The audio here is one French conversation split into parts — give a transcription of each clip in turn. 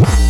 Wow.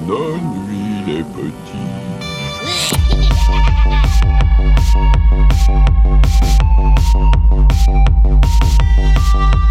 Bonne nuit les petits.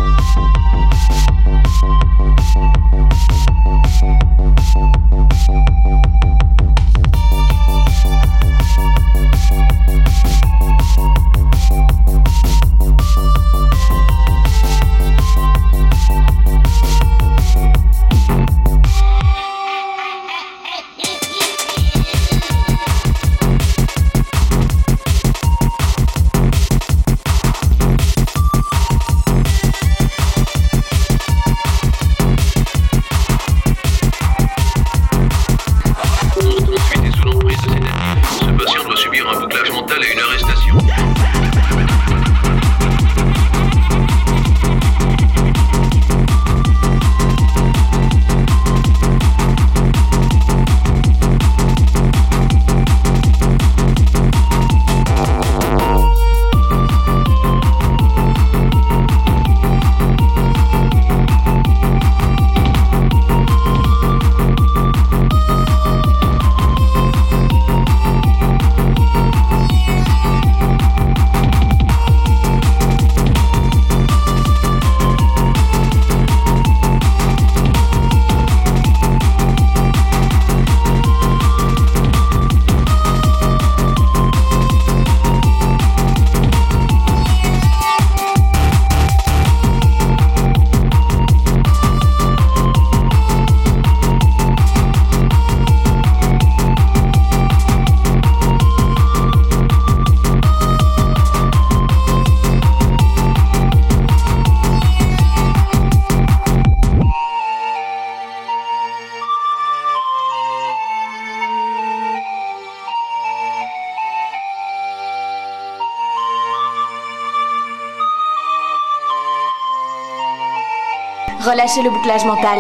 Relâchez le bouclage mental.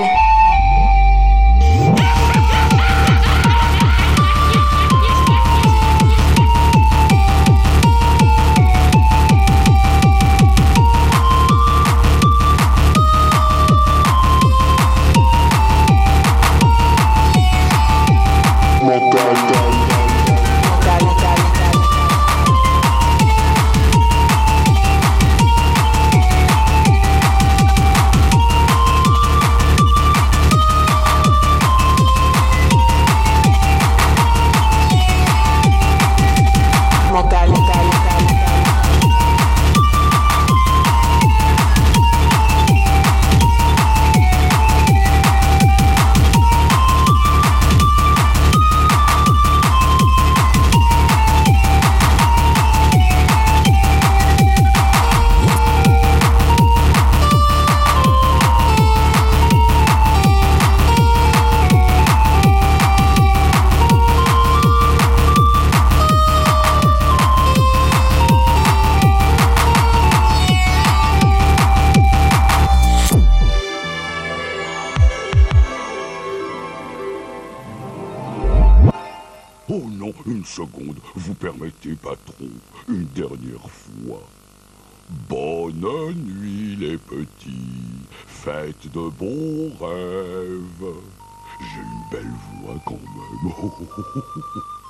Une seconde, vous permettez, patron, une dernière fois. Bonne nuit, les petits. Faites de bons rêves. J'ai une belle voix quand même.